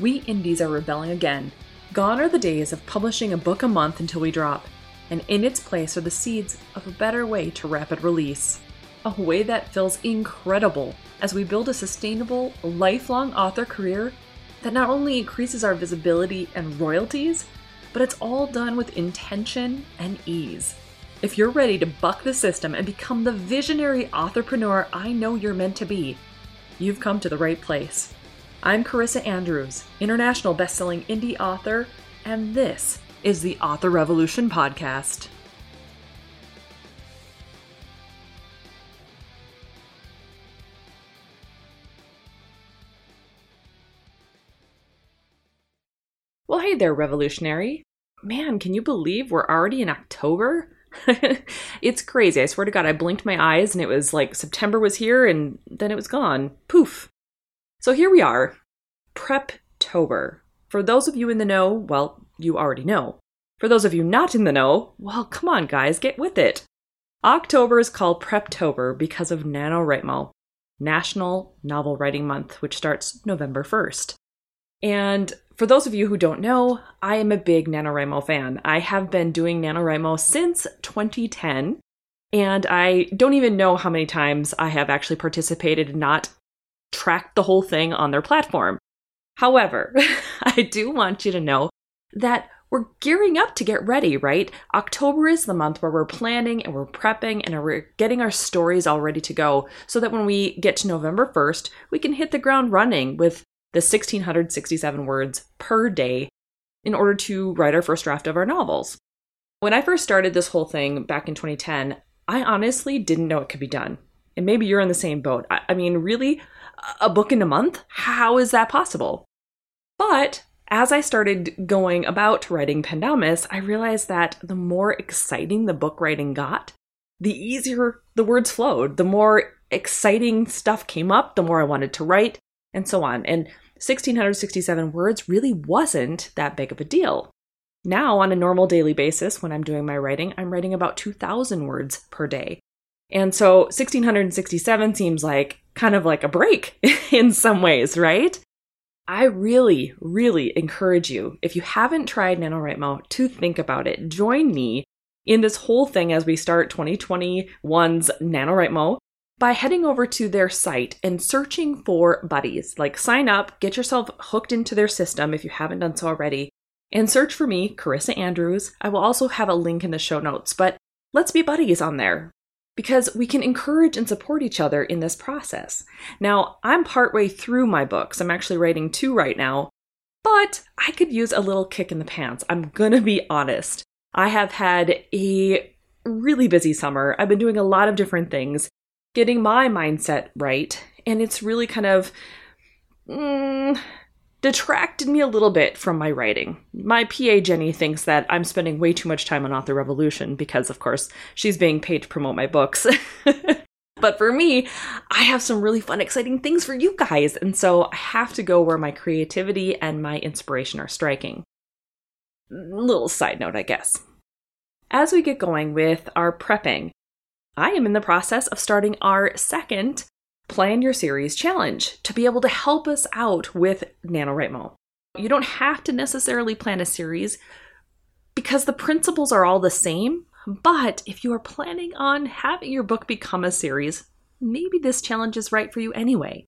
we indies are rebelling again. Gone are the days of publishing a book a month until we drop, and in its place are the seeds of a better way to rapid release. A way that feels incredible as we build a sustainable, lifelong author career that not only increases our visibility and royalties, but it's all done with intention and ease. If you're ready to buck the system and become the visionary entrepreneur I know you're meant to be, you've come to the right place. I'm Carissa Andrews, international best-selling indie author, and this is the Author Revolution podcast. Well, hey there, revolutionary. Man, can you believe we're already in October? it's crazy. I swear to God, I blinked my eyes and it was like September was here and then it was gone. Poof. So here we are, Preptober. For those of you in the know, well, you already know. For those of you not in the know, well, come on, guys, get with it. October is called Preptober because of NaNoWriMo, National Novel Writing Month, which starts November 1st. And for those of you who don't know, I am a big NaNoWriMo fan. I have been doing NaNoWriMo since 2010, and I don't even know how many times I have actually participated not tracked the whole thing on their platform. However, I do want you to know that we're gearing up to get ready, right? October is the month where we're planning and we're prepping and we're getting our stories all ready to go so that when we get to November 1st, we can hit the ground running with the 1667 words per day in order to write our first draft of our novels. When I first started this whole thing back in 2010, I honestly didn't know it could be done. And maybe you're in the same boat. I, I mean, really? A book in a month? How is that possible? But as I started going about writing Pendomus, I realized that the more exciting the book writing got, the easier the words flowed. The more exciting stuff came up, the more I wanted to write, and so on. And 1667 words really wasn't that big of a deal. Now, on a normal daily basis, when I'm doing my writing, I'm writing about 2,000 words per day. And so 1667 seems like kind of like a break in some ways, right? I really, really encourage you, if you haven't tried NaNoWriMo, to think about it. Join me in this whole thing as we start 2021's NaNoWriMo by heading over to their site and searching for buddies. Like sign up, get yourself hooked into their system if you haven't done so already, and search for me, Carissa Andrews. I will also have a link in the show notes, but let's be buddies on there because we can encourage and support each other in this process. Now, I'm partway through my books. I'm actually writing two right now, but I could use a little kick in the pants. I'm gonna be honest. I have had a really busy summer. I've been doing a lot of different things, getting my mindset right. And it's really kind of mm, detracted me a little bit from my writing. My PA Jenny thinks that I'm spending way too much time on Author Revolution because, of course, she's being paid to promote my books. but for me, I have some really fun, exciting things for you guys. And so I have to go where my creativity and my inspiration are striking. Little side note, I guess. As we get going with our prepping, I am in the process of starting our second Plan Your Series challenge to be able to help us out with NaNoWriMo. You don't have to necessarily plan a series because the principles are all the same, but if you are planning on having your book become a series, maybe this challenge is right for you anyway.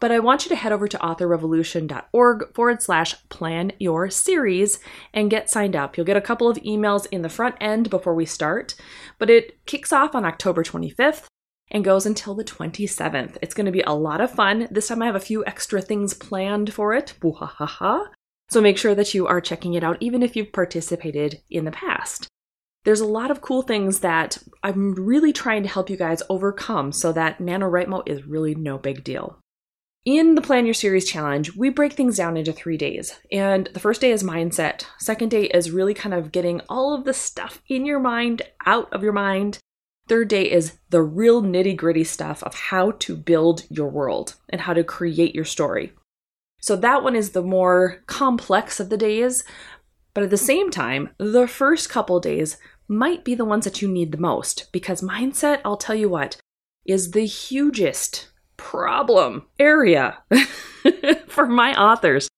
But I want you to head over to authorrevolution.org forward slash plan your series and get signed up. You'll get a couple of emails in the front end before we start, but it kicks off on October 25th and goes until the 27th. It's going to be a lot of fun. This time I have a few extra things planned for it. So make sure that you are checking it out, even if you've participated in the past. There's a lot of cool things that I'm really trying to help you guys overcome so that NaNoWriMo is really no big deal. in the Plan Your Series challenge, we break things down into three days. And the first day is mindset. Second day is really kind of getting all of the stuff in your mind out of your mind. Third day is the real nitty gritty stuff of how to build your world and how to create your story. So that one is the more complex of the days. But at the same time, the first couple days might be the ones that you need the most because mindset, I'll tell you what, is the hugest problem area for my authors.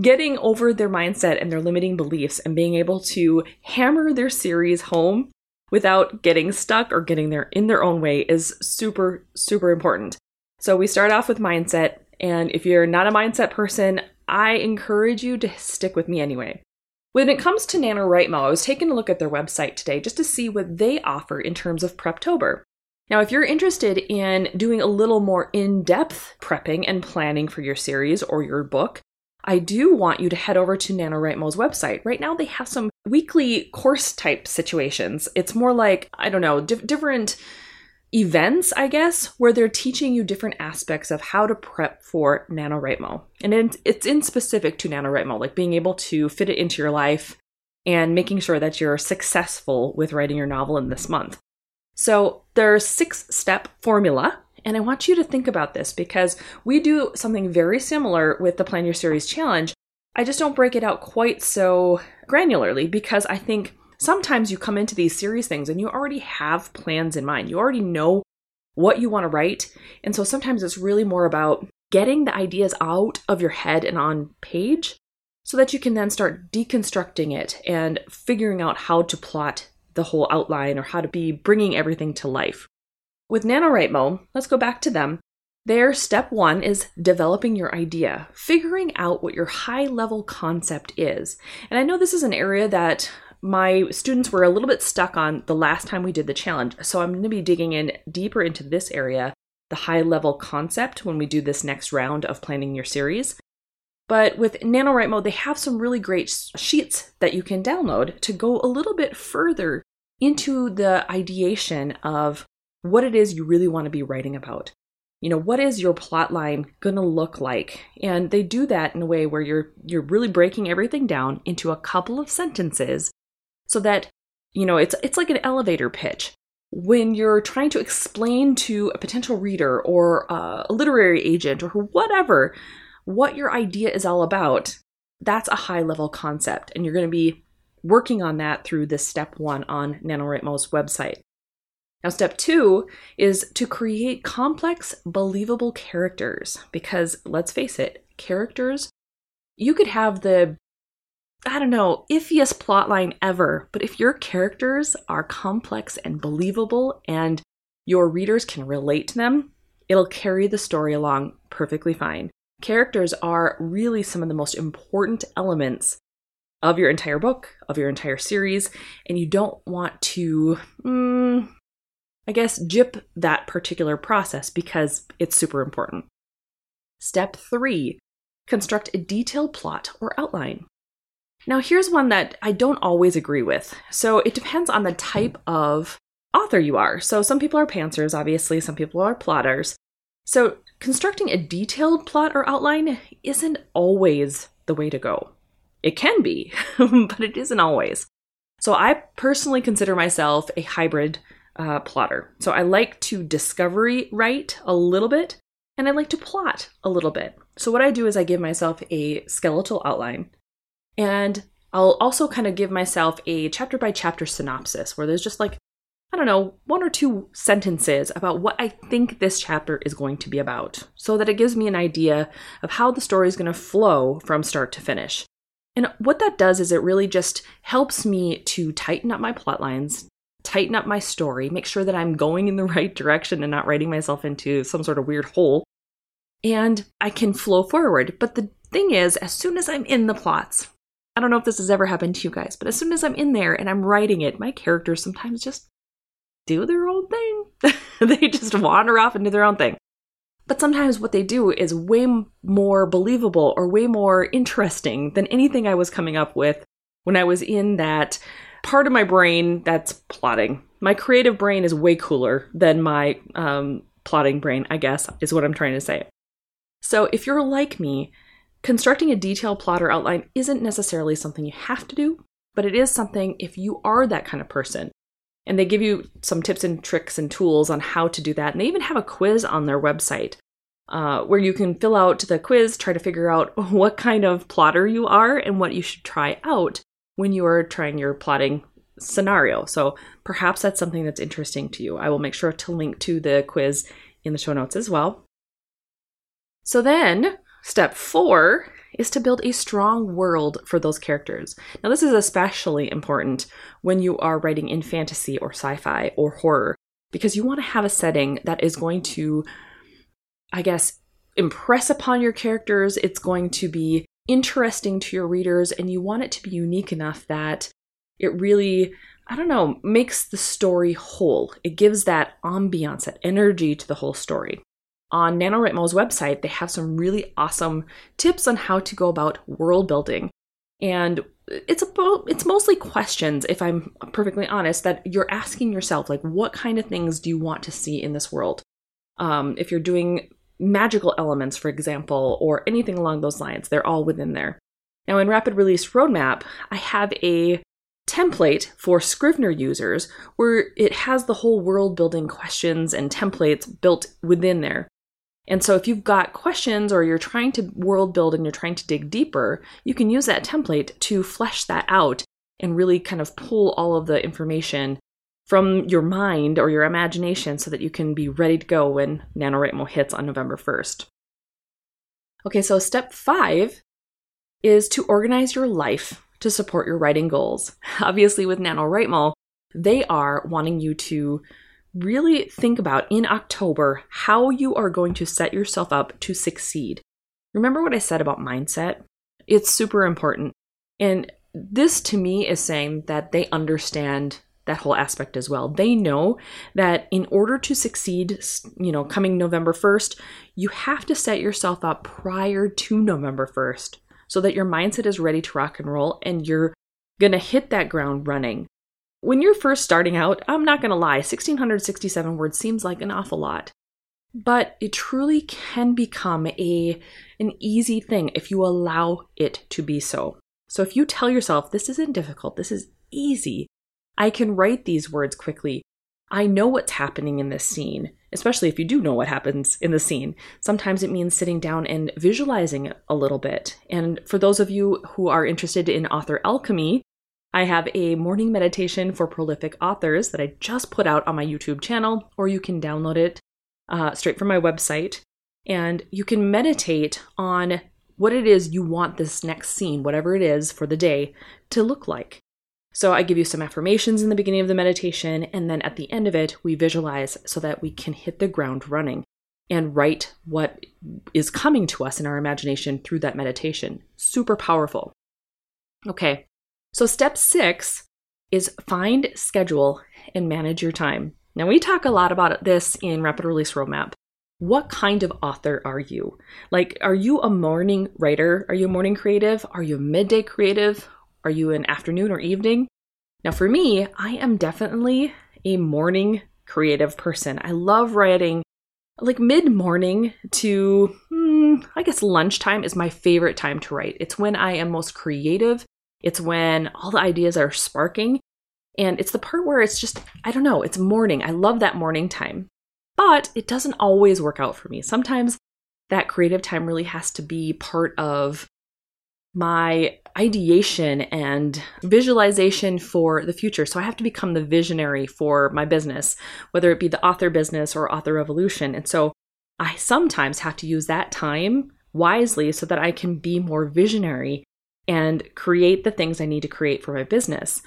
Getting over their mindset and their limiting beliefs and being able to hammer their series home without getting stuck or getting there in their own way is super, super important. So we start off with mindset. And if you're not a mindset person, I encourage you to stick with me anyway. When it comes to NaNoWriMo, I was taking a look at their website today just to see what they offer in terms of Preptober. Now, if you're interested in doing a little more in depth prepping and planning for your series or your book, I do want you to head over to NaNoWriMo's website. Right now, they have some weekly course type situations. It's more like, I don't know, di- different events, I guess, where they're teaching you different aspects of how to prep for NaNoWriMo. And it's in specific to NaNoWriMo, like being able to fit it into your life and making sure that you're successful with writing your novel in this month. So there's six step formula. And I want you to think about this because we do something very similar with the Plan Your Series challenge. I just don't break it out quite so granularly because I think sometimes you come into these series things and you already have plans in mind. You already know what you want to write. And so sometimes it's really more about getting the ideas out of your head and on page so that you can then start deconstructing it and figuring out how to plot the whole outline or how to be bringing everything to life. With NaNoWriMo, let's go back to them. Their step one is developing your idea, figuring out what your high level concept is. And I know this is an area that my students were a little bit stuck on the last time we did the challenge. So I'm going to be digging in deeper into this area, the high level concept, when we do this next round of planning your series. But with NaNoWriMo, they have some really great sheets that you can download to go a little bit further into the ideation of what it is you really want to be writing about. You know, what is your plot line going to look like? And they do that in a way where you're you're really breaking everything down into a couple of sentences so that you know, it's it's like an elevator pitch. When you're trying to explain to a potential reader or uh, a literary agent or whatever what your idea is all about, that's a high level concept. And you're going to be working on that through this step one on NaNoWriMo's website. Now, step two is to create complex, believable characters. Because let's face it, characters, you could have the, I don't know, iffiest plotline ever, but if your characters are complex and believable and your readers can relate to them, it'll carry the story along perfectly fine. Characters are really some of the most important elements of your entire book, of your entire series, and you don't want to, mm, I guess, jip that particular process because it's super important. Step three construct a detailed plot or outline. Now, here's one that I don't always agree with. So it depends on the type of author you are. So some people are pantsers, obviously, some people are plotters. So constructing a detailed plot or outline isn't always the way to go. It can be, but it isn't always. So I personally consider myself a hybrid uh, plotter. So I like to discovery write a little bit, and I like to plot a little bit. So what I do is I give myself a skeletal outline, and I'll also kind of give myself a chapter by chapter synopsis where there's just like I don't know, one or two sentences about what I think this chapter is going to be about, so that it gives me an idea of how the story is going to flow from start to finish. And what that does is it really just helps me to tighten up my plot lines, tighten up my story, make sure that I'm going in the right direction and not writing myself into some sort of weird hole. And I can flow forward. But the thing is, as soon as I'm in the plots, I don't know if this has ever happened to you guys, but as soon as I'm in there and I'm writing it, my characters sometimes just do their own thing. they just wander off and do their own thing. But sometimes what they do is way more believable or way more interesting than anything I was coming up with when I was in that part of my brain that's plotting. My creative brain is way cooler than my um, plotting brain, I guess, is what I'm trying to say. So if you're like me, constructing a detailed plotter outline isn't necessarily something you have to do, but it is something if you are that kind of person. And they give you some tips and tricks and tools on how to do that. And they even have a quiz on their website uh, where you can fill out the quiz, try to figure out what kind of plotter you are and what you should try out when you are trying your plotting scenario. So perhaps that's something that's interesting to you. I will make sure to link to the quiz in the show notes as well. So then, step four is to build a strong world for those characters. Now, this is especially important when you are writing in fantasy or sci fi or horror, because you want to have a setting that is going to, I guess, impress upon your characters. It's going to be interesting to your readers, and you want it to be unique enough that it really, I don't know, makes the story whole. It gives that ambiance, that energy to the whole story. On NaNoWriMo's website, they have some really awesome tips on how to go about world building. And it's about it's mostly questions if i'm perfectly honest that you're asking yourself like what kind of things do you want to see in this world um, if you're doing magical elements for example or anything along those lines they're all within there now in rapid release roadmap i have a template for Scrivener users where it has the whole world building questions and templates built within there. And so if you've got questions or you're trying to world build and you're trying to dig deeper, you can use that template to flesh that out and really kind of pull all of the information from your mind or your imagination so that you can be ready to go when NaNoWriMo hits on November 1st. Okay, so step five is to organize your life to support your writing goals. Obviously, with NaNoWriMo, they are wanting you to really think about in October how you are going to set yourself up to succeed. Remember what I said about mindset? It's super important. And this to me is saying that they understand that whole aspect as well. They know that in order to succeed, you know, coming November 1st, you have to set yourself up prior to November 1st so that your mindset is ready to rock and roll and you're going to hit that ground running. When you're first starting out, I'm not going to lie, 1667 words seems like an awful lot. But it truly can become a an easy thing if you allow it to be so. So if you tell yourself this isn't difficult, this is easy. I can write these words quickly. I know what's happening in this scene especially if you do know what happens in the scene. Sometimes it means sitting down and visualizing a little bit. And for those of you who are interested in author alchemy, I have a morning meditation for prolific authors that I just put out on my YouTube channel, or you can download it uh, straight from my website. And you can meditate on what it is you want this next scene, whatever it is for the day, to look like. So I give you some affirmations in the beginning of the meditation, and then at the end of it, we visualize so that we can hit the ground running and write what is coming to us in our imagination through that meditation. Super powerful. Okay, so step six is find, schedule, and manage your time. Now, we talk a lot about this in Rapid Release Roadmap. What kind of author are you? Like, are you a morning writer? Are you a morning creative? Are you a midday creative? Are you an afternoon or evening? Now, for me, I am definitely a morning creative person. I love writing like mid morning to, hmm, I guess, lunchtime is my favorite time to write. It's when I am most creative, it's when all the ideas are sparking. And it's the part where it's just, I don't know, it's morning. I love that morning time. But it doesn't always work out for me. Sometimes that creative time really has to be part of my ideation and visualization for the future. So I have to become the visionary for my business, whether it be the author business or author revolution. And so I sometimes have to use that time wisely so that I can be more visionary and create the things I need to create for my business.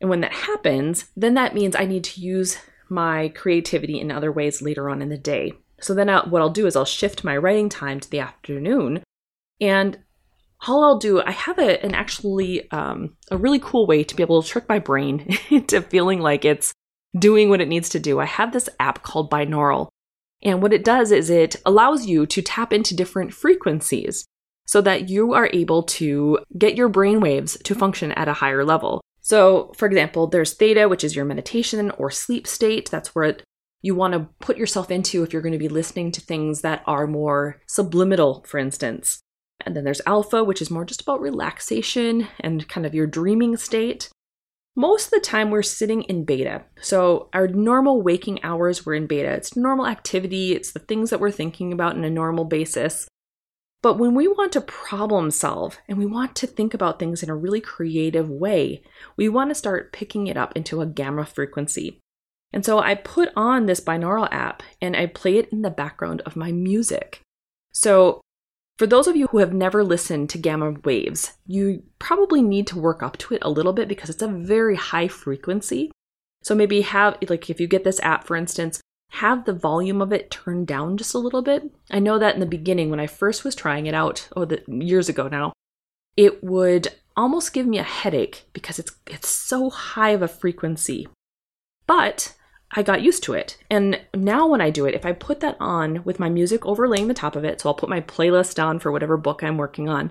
And when that happens, then that means I need to use my creativity in other ways later on in the day. So then I'll, what I'll do is I'll shift my writing time to the afternoon and all I'll do, I have a, an actually um, a really cool way to be able to trick my brain into feeling like it's doing what it needs to do. I have this app called Binaural. And what it does is it allows you to tap into different frequencies so that you are able to get your brain waves to function at a higher level. So, for example, there's theta, which is your meditation or sleep state. That's where it you want to put yourself into if you're going to be listening to things that are more subliminal, for instance. And then there's alpha, which is more just about relaxation and kind of your dreaming state. Most of the time, we're sitting in beta. So, our normal waking hours, we're in beta. It's normal activity, it's the things that we're thinking about in a normal basis. But when we want to problem solve and we want to think about things in a really creative way, we want to start picking it up into a gamma frequency. And so I put on this binaural app and I play it in the background of my music. So for those of you who have never listened to gamma waves, you probably need to work up to it a little bit because it's a very high frequency. So maybe have, like, if you get this app, for instance, have the volume of it turned down just a little bit. I know that in the beginning, when I first was trying it out, oh, the, years ago now, it would almost give me a headache because it's it's so high of a frequency. But I got used to it. And now when I do it, if I put that on with my music overlaying the top of it, so I'll put my playlist on for whatever book I'm working on,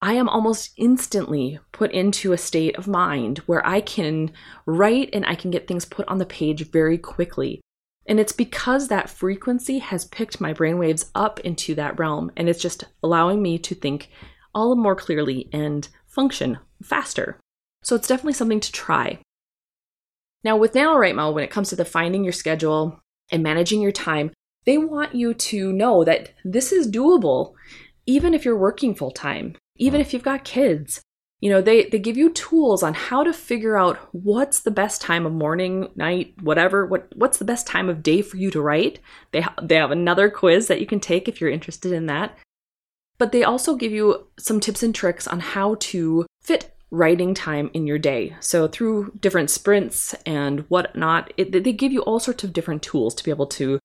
I am almost instantly put into a state of mind where I can write and I can get things put on the page very quickly. And it's because that frequency has picked my brainwaves up into that realm and it's just allowing me to think all more clearly and function faster. So it's definitely something to try. Now, with NaNoWriMo, when it comes to the finding your schedule and managing your time, they want you to know that this is doable even if you're working full time, even if you've got kids. You know, they, they give you tools on how to figure out what's the best time of morning, night, whatever, what what's the best time of day for you to write. They ha- they have another quiz that you can take if you're interested in that. But they also give you some tips and tricks on how to fit writing time in your day. So, through different sprints and whatnot, it, they give you all sorts of different tools to be able to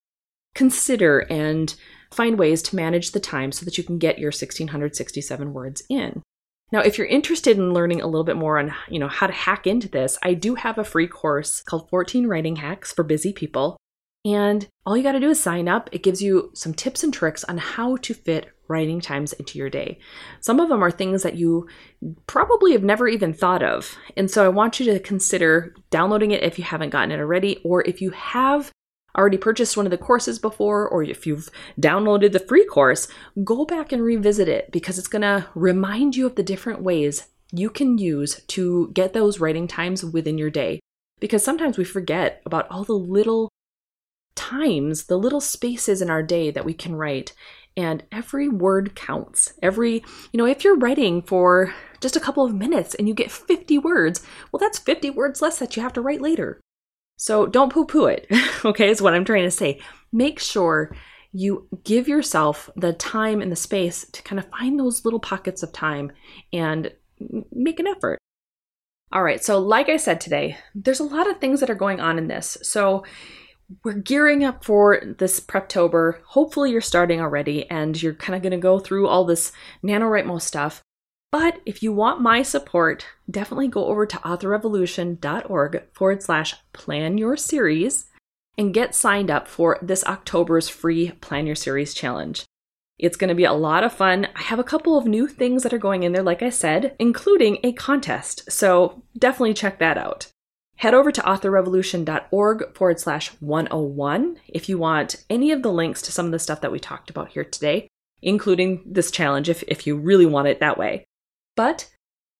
consider and find ways to manage the time so that you can get your 1667 words in. Now, if you're interested in learning a little bit more on, you know, how to hack into this, I do have a free course called 14 Writing Hacks for Busy People. And all you got to do is sign up. It gives you some tips and tricks on how to fit writing times into your day. Some of them are things that you probably have never even thought of. And so I want you to consider downloading it if you haven't gotten it already, or if you have already purchased one of the courses before, or if you've downloaded the free course, go back and revisit it because it's going to remind you of the different ways you can use to get those writing times within your day. Because sometimes we forget about all the little times, the little spaces in our day that we can write and every word counts. Every, you know, if you're writing for just a couple of minutes and you get 50 words, well, that's 50 words less that you have to write later. So don't poo poo it, okay, is what I'm trying to say. Make sure you give yourself the time and the space to kind of find those little pockets of time and make an effort. All right, so like I said today, there's a lot of things that are going on in this. So we're gearing up for this Preptober. Hopefully, you're starting already and you're kind of going to go through all this NaNoWriMo stuff. But if you want my support, definitely go over to authorrevolution.org forward slash plan your series and get signed up for this October's free Plan Your Series challenge. It's going to be a lot of fun. I have a couple of new things that are going in there, like I said, including a contest. So definitely check that out. Head over to authorrevolution.org forward slash 101 if you want any of the links to some of the stuff that we talked about here today, including this challenge if, if you really want it that way. But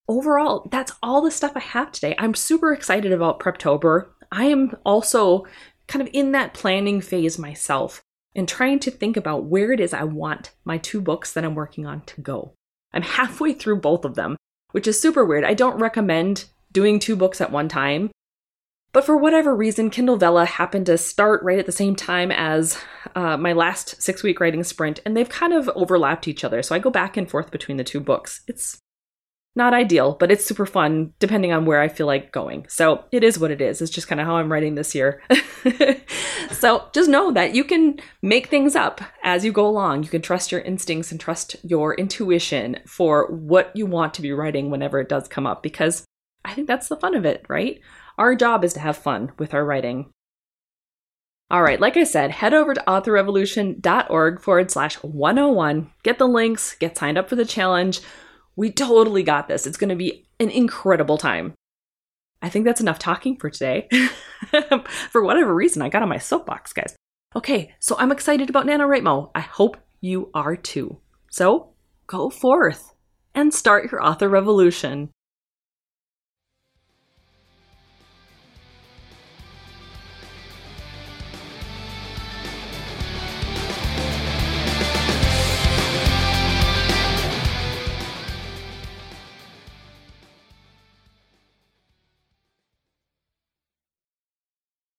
overall, that's all the stuff I have today. I'm super excited about Preptober. I am also kind of in that planning phase myself and trying to think about where it is I want my two books that I'm working on to go. I'm halfway through both of them, which is super weird. I don't recommend doing two books at one time but for whatever reason, Kindle Vella happened to start right at the same time as uh, my last six week writing sprint, and they've kind of overlapped each other. So I go back and forth between the two books. It's not ideal, but it's super fun depending on where I feel like going. So it is what it is. It's just kind of how I'm writing this year. so just know that you can make things up as you go along. You can trust your instincts and trust your intuition for what you want to be writing whenever it does come up, because I think that's the fun of it, right? Our job is to have fun with our writing. All right, like I said, head over to authorrevolution.org forward slash 101. Get the links, get signed up for the challenge. We totally got this. It's going to be an incredible time. I think that's enough talking for today. for whatever reason, I got on my soapbox, guys. Okay, so I'm excited about NaNoWriMo. I hope you are too. So go forth and start your author revolution.